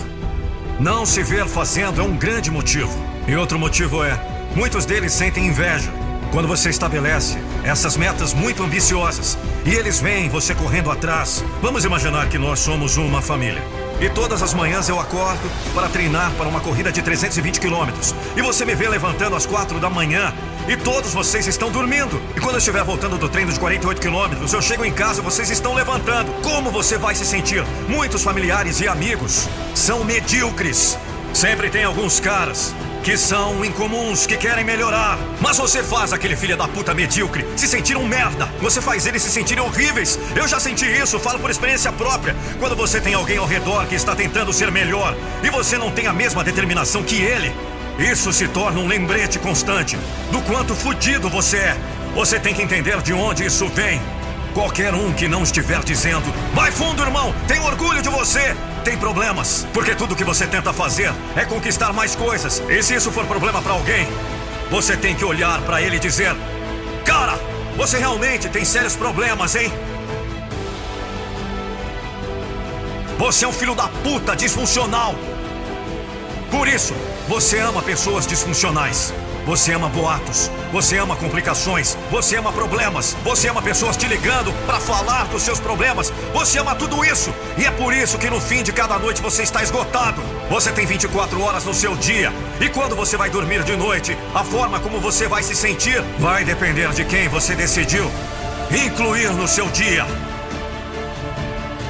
Não se ver fazendo é um grande motivo. E outro motivo é: muitos deles sentem inveja quando você estabelece essas metas muito ambiciosas e eles veem você correndo atrás. Vamos imaginar que nós somos uma família. E todas as manhãs eu acordo para treinar para uma corrida de 320 quilômetros. E você me vê levantando às quatro da manhã e todos vocês estão dormindo. E quando eu estiver voltando do treino de 48 quilômetros, eu chego em casa e vocês estão levantando. Como você vai se sentir? Muitos familiares e amigos são medíocres. Sempre tem alguns caras que são incomuns, que querem melhorar. Mas você faz aquele filho da puta medíocre se sentir um merda. Você faz eles se sentirem horríveis. Eu já senti isso, falo por experiência própria. Quando você tem alguém ao redor que está tentando ser melhor e você não tem a mesma determinação que ele, isso se torna um lembrete constante do quanto fudido você é. Você tem que entender de onde isso vem. Qualquer um que não estiver dizendo, vai fundo, irmão, tenho orgulho de você, tem problemas, porque tudo que você tenta fazer é conquistar mais coisas. E se isso for problema para alguém, você tem que olhar para ele e dizer: Cara, você realmente tem sérios problemas, hein? Você é um filho da puta disfuncional. Por isso, você ama pessoas disfuncionais. Você ama boatos, você ama complicações, você ama problemas, você ama pessoas te ligando para falar dos seus problemas, você ama tudo isso. E é por isso que no fim de cada noite você está esgotado. Você tem 24 horas no seu dia. E quando você vai dormir de noite, a forma como você vai se sentir vai depender de quem você decidiu incluir no seu dia.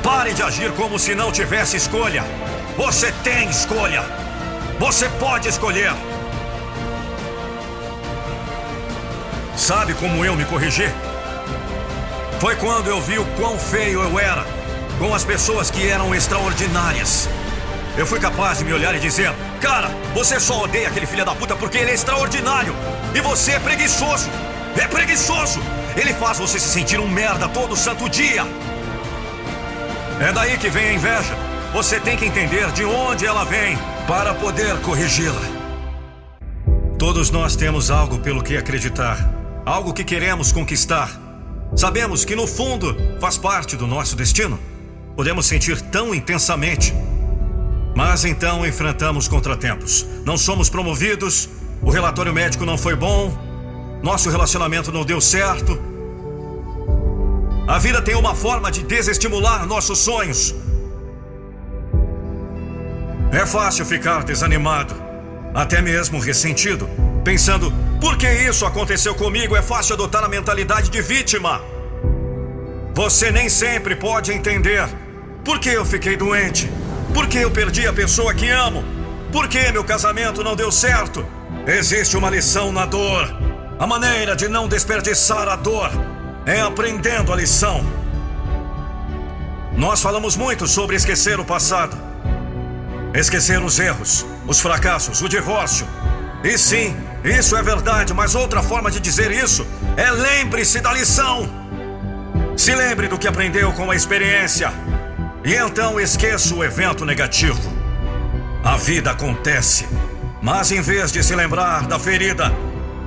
Pare de agir como se não tivesse escolha. Você tem escolha. Você pode escolher. Sabe como eu me corrigi? Foi quando eu vi o quão feio eu era com as pessoas que eram extraordinárias. Eu fui capaz de me olhar e dizer: Cara, você só odeia aquele filho da puta porque ele é extraordinário. E você é preguiçoso. É preguiçoso. Ele faz você se sentir um merda todo santo dia. É daí que vem a inveja. Você tem que entender de onde ela vem para poder corrigi-la. Todos nós temos algo pelo que acreditar, algo que queremos conquistar. Sabemos que no fundo faz parte do nosso destino. Podemos sentir tão intensamente. Mas então enfrentamos contratempos. Não somos promovidos, o relatório médico não foi bom, nosso relacionamento não deu certo. A vida tem uma forma de desestimular nossos sonhos. É fácil ficar desanimado, até mesmo ressentido, pensando: por que isso aconteceu comigo? É fácil adotar a mentalidade de vítima. Você nem sempre pode entender por que eu fiquei doente, por que eu perdi a pessoa que amo, por que meu casamento não deu certo. Existe uma lição na dor. A maneira de não desperdiçar a dor é aprendendo a lição. Nós falamos muito sobre esquecer o passado. Esquecer os erros, os fracassos, o divórcio. E sim, isso é verdade, mas outra forma de dizer isso é lembre-se da lição. Se lembre do que aprendeu com a experiência. E então esqueça o evento negativo. A vida acontece, mas em vez de se lembrar da ferida,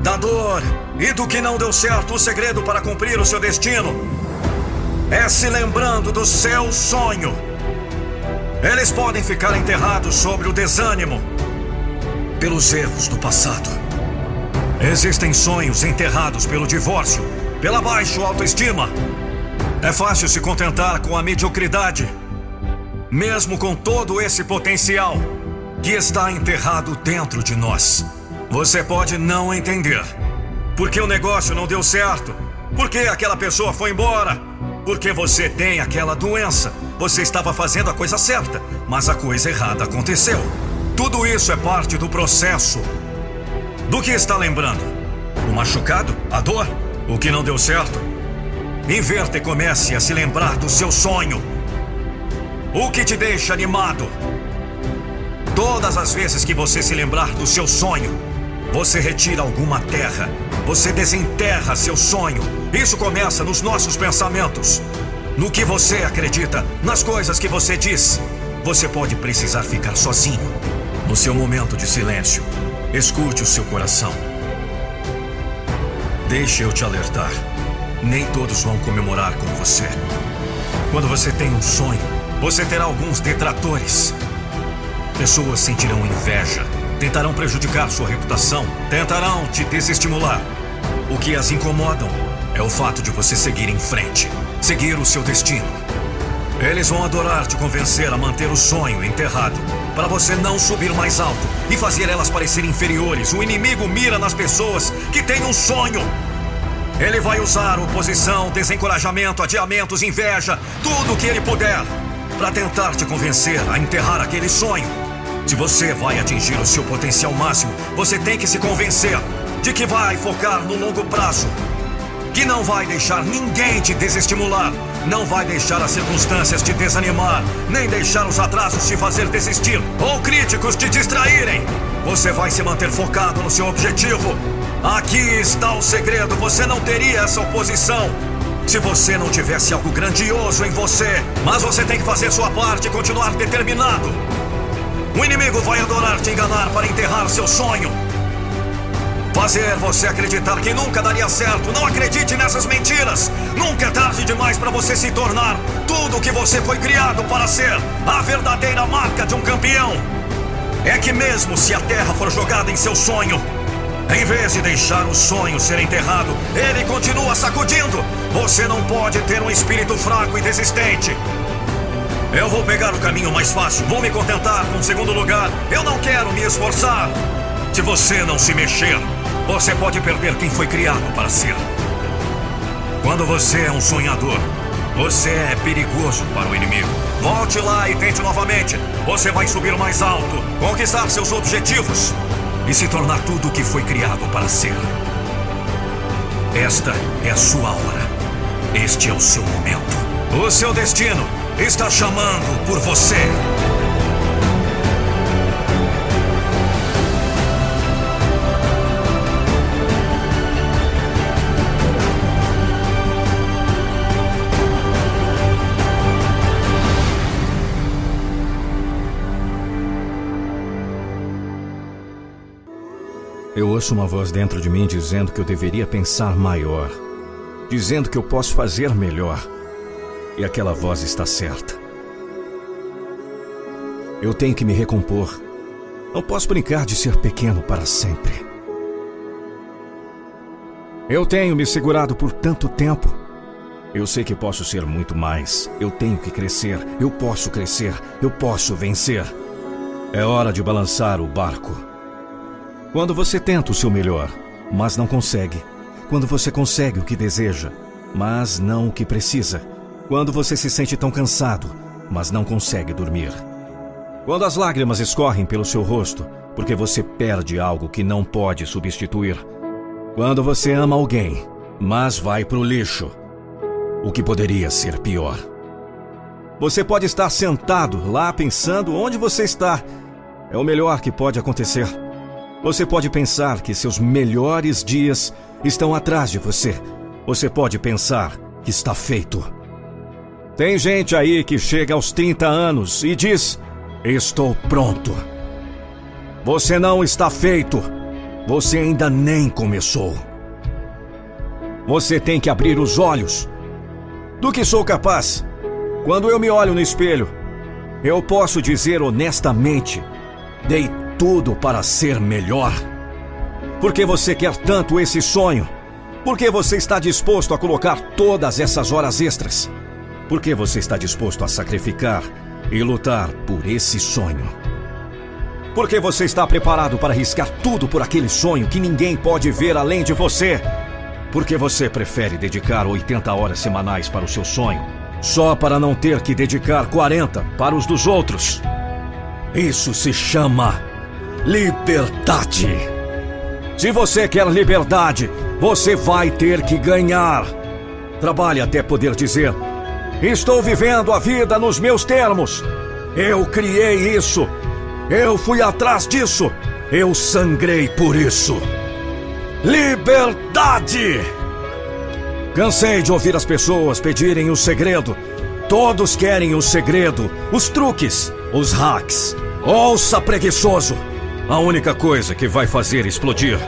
da dor e do que não deu certo, o segredo para cumprir o seu destino é se lembrando do seu sonho. Eles podem ficar enterrados sobre o desânimo pelos erros do passado. Existem sonhos enterrados pelo divórcio, pela baixa autoestima. É fácil se contentar com a mediocridade, mesmo com todo esse potencial que está enterrado dentro de nós. Você pode não entender porque o negócio não deu certo, porque aquela pessoa foi embora, porque você tem aquela doença. Você estava fazendo a coisa certa, mas a coisa errada aconteceu. Tudo isso é parte do processo. Do que está lembrando? O machucado? A dor? O que não deu certo? Inverta e comece a se lembrar do seu sonho. O que te deixa animado? Todas as vezes que você se lembrar do seu sonho, você retira alguma terra, você desenterra seu sonho. Isso começa nos nossos pensamentos, no que você acredita, nas coisas que você diz. Você pode precisar ficar sozinho. No seu momento de silêncio, escute o seu coração. Deixe eu te alertar. Nem todos vão comemorar com você. Quando você tem um sonho, você terá alguns detratores. Pessoas sentirão inveja, tentarão prejudicar sua reputação, tentarão te desestimular. O que as incomodam é o fato de você seguir em frente, seguir o seu destino. Eles vão adorar te convencer a manter o sonho enterrado, para você não subir mais alto e fazer elas parecerem inferiores. O inimigo mira nas pessoas que têm um sonho. Ele vai usar oposição, desencorajamento, adiamentos, inveja, tudo o que ele puder, para tentar te convencer a enterrar aquele sonho. Se você vai atingir o seu potencial máximo, você tem que se convencer de que vai focar no longo prazo, que não vai deixar ninguém te desestimular, não vai deixar as circunstâncias te desanimar, nem deixar os atrasos te fazer desistir ou críticos te distraírem. Você vai se manter focado no seu objetivo. Aqui está o segredo: você não teria essa oposição se você não tivesse algo grandioso em você. Mas você tem que fazer sua parte e continuar determinado. O inimigo vai adorar te enganar para enterrar seu sonho. Fazer você acreditar que nunca daria certo. Não acredite nessas mentiras. Nunca é tarde demais para você se tornar tudo o que você foi criado para ser. A verdadeira marca de um campeão. É que mesmo se a terra for jogada em seu sonho, em vez de deixar o sonho ser enterrado, ele continua sacudindo. Você não pode ter um espírito fraco e desistente. Eu vou pegar o caminho mais fácil, vou me contentar com o segundo lugar. Eu não quero me esforçar. Se você não se mexer, você pode perder quem foi criado para ser. Quando você é um sonhador, você é perigoso para o inimigo. Volte lá e tente novamente. Você vai subir mais alto, conquistar seus objetivos e se tornar tudo o que foi criado para ser. Esta é a sua hora. Este é o seu momento. O seu destino está chamando por você. Eu ouço uma voz dentro de mim dizendo que eu deveria pensar maior, dizendo que eu posso fazer melhor. E aquela voz está certa. Eu tenho que me recompor. Não posso brincar de ser pequeno para sempre. Eu tenho me segurado por tanto tempo. Eu sei que posso ser muito mais. Eu tenho que crescer. Eu posso crescer. Eu posso vencer. É hora de balançar o barco. Quando você tenta o seu melhor, mas não consegue. Quando você consegue o que deseja, mas não o que precisa. Quando você se sente tão cansado, mas não consegue dormir. Quando as lágrimas escorrem pelo seu rosto, porque você perde algo que não pode substituir. Quando você ama alguém, mas vai pro lixo. O que poderia ser pior? Você pode estar sentado lá pensando onde você está. É o melhor que pode acontecer. Você pode pensar que seus melhores dias estão atrás de você. Você pode pensar que está feito. Tem gente aí que chega aos 30 anos e diz: Estou pronto. Você não está feito. Você ainda nem começou. Você tem que abrir os olhos. Do que sou capaz? Quando eu me olho no espelho, eu posso dizer honestamente: dei tudo para ser melhor. Por que você quer tanto esse sonho? Por que você está disposto a colocar todas essas horas extras? Por que você está disposto a sacrificar e lutar por esse sonho? Porque você está preparado para arriscar tudo por aquele sonho que ninguém pode ver além de você. Porque você prefere dedicar 80 horas semanais para o seu sonho, só para não ter que dedicar 40 para os dos outros. Isso se chama liberdade. Se você quer liberdade, você vai ter que ganhar. Trabalhe até poder dizer: Estou vivendo a vida nos meus termos. Eu criei isso. Eu fui atrás disso. Eu sangrei por isso. Liberdade! Cansei de ouvir as pessoas pedirem o segredo. Todos querem o segredo, os truques, os hacks. Ouça, preguiçoso! A única coisa que vai fazer explodir.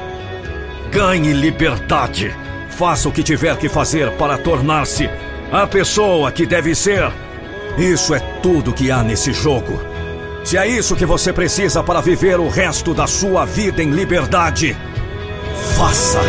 Ganhe liberdade. Faça o que tiver que fazer para tornar-se a pessoa que deve ser. Isso é tudo que há nesse jogo. Se é isso que você precisa para viver o resto da sua vida em liberdade, faça!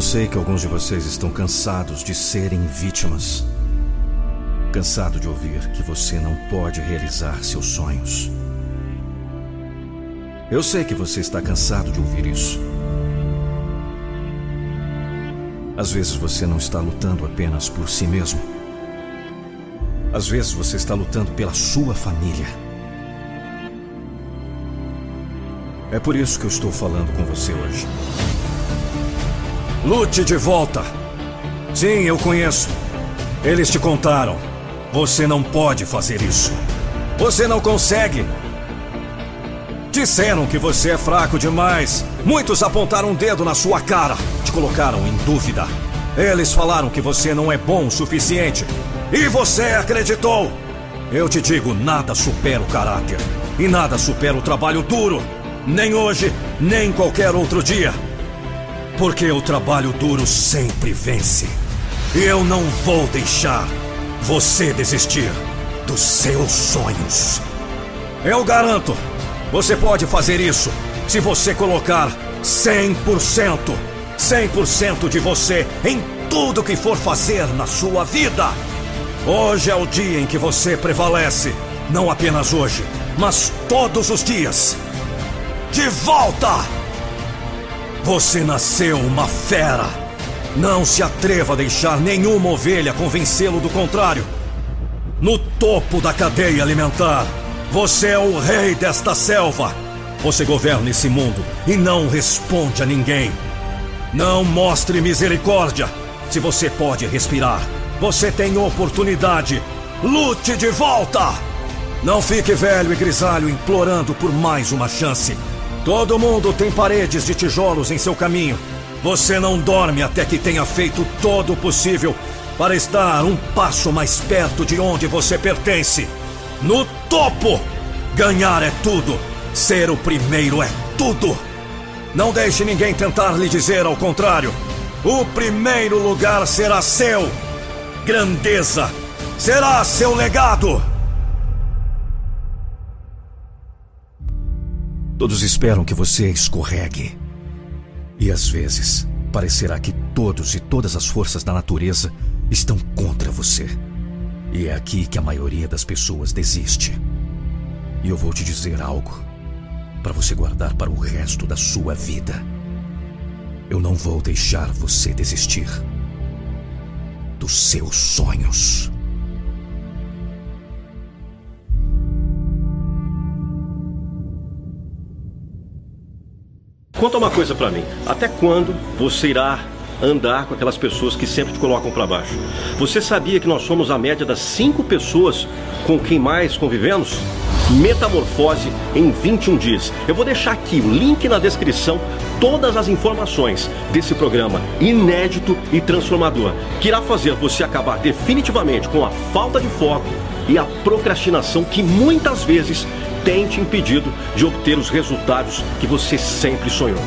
Eu sei que alguns de vocês estão cansados de serem vítimas. Cansado de ouvir que você não pode realizar seus sonhos. Eu sei que você está cansado de ouvir isso. Às vezes você não está lutando apenas por si mesmo. Às vezes você está lutando pela sua família. É por isso que eu estou falando com você hoje. Lute de volta. Sim, eu conheço. Eles te contaram. Você não pode fazer isso. Você não consegue. Disseram que você é fraco demais. Muitos apontaram um dedo na sua cara. Te colocaram em dúvida. Eles falaram que você não é bom o suficiente. E você acreditou. Eu te digo, nada supera o caráter. E nada supera o trabalho duro. Nem hoje, nem qualquer outro dia. Porque o trabalho duro sempre vence. E eu não vou deixar você desistir dos seus sonhos. Eu garanto, você pode fazer isso se você colocar 100%, 100% de você em tudo que for fazer na sua vida. Hoje é o dia em que você prevalece. Não apenas hoje, mas todos os dias. De volta! Você nasceu uma fera. Não se atreva a deixar nenhuma ovelha convencê-lo do contrário. No topo da cadeia alimentar, você é o rei desta selva. Você governa esse mundo e não responde a ninguém. Não mostre misericórdia. Se você pode respirar, você tem oportunidade. Lute de volta! Não fique velho e grisalho implorando por mais uma chance. Todo mundo tem paredes de tijolos em seu caminho. Você não dorme até que tenha feito todo o possível para estar um passo mais perto de onde você pertence. No topo! Ganhar é tudo. Ser o primeiro é tudo. Não deixe ninguém tentar lhe dizer ao contrário. O primeiro lugar será seu. Grandeza será seu legado. Todos esperam que você escorregue. E às vezes, parecerá que todos e todas as forças da natureza estão contra você. E é aqui que a maioria das pessoas desiste. E eu vou te dizer algo para você guardar para o resto da sua vida. Eu não vou deixar você desistir dos seus sonhos. Conta uma coisa para mim. Até quando você irá andar com aquelas pessoas que sempre te colocam para baixo? Você sabia que nós somos a média das cinco pessoas com quem mais convivemos? Metamorfose em 21 dias. Eu vou deixar aqui o link na descrição todas as informações desse programa inédito e transformador, que irá fazer você acabar definitivamente com a falta de foco e a procrastinação que muitas vezes tem te impedido de obter os resultados que você sempre sonhou.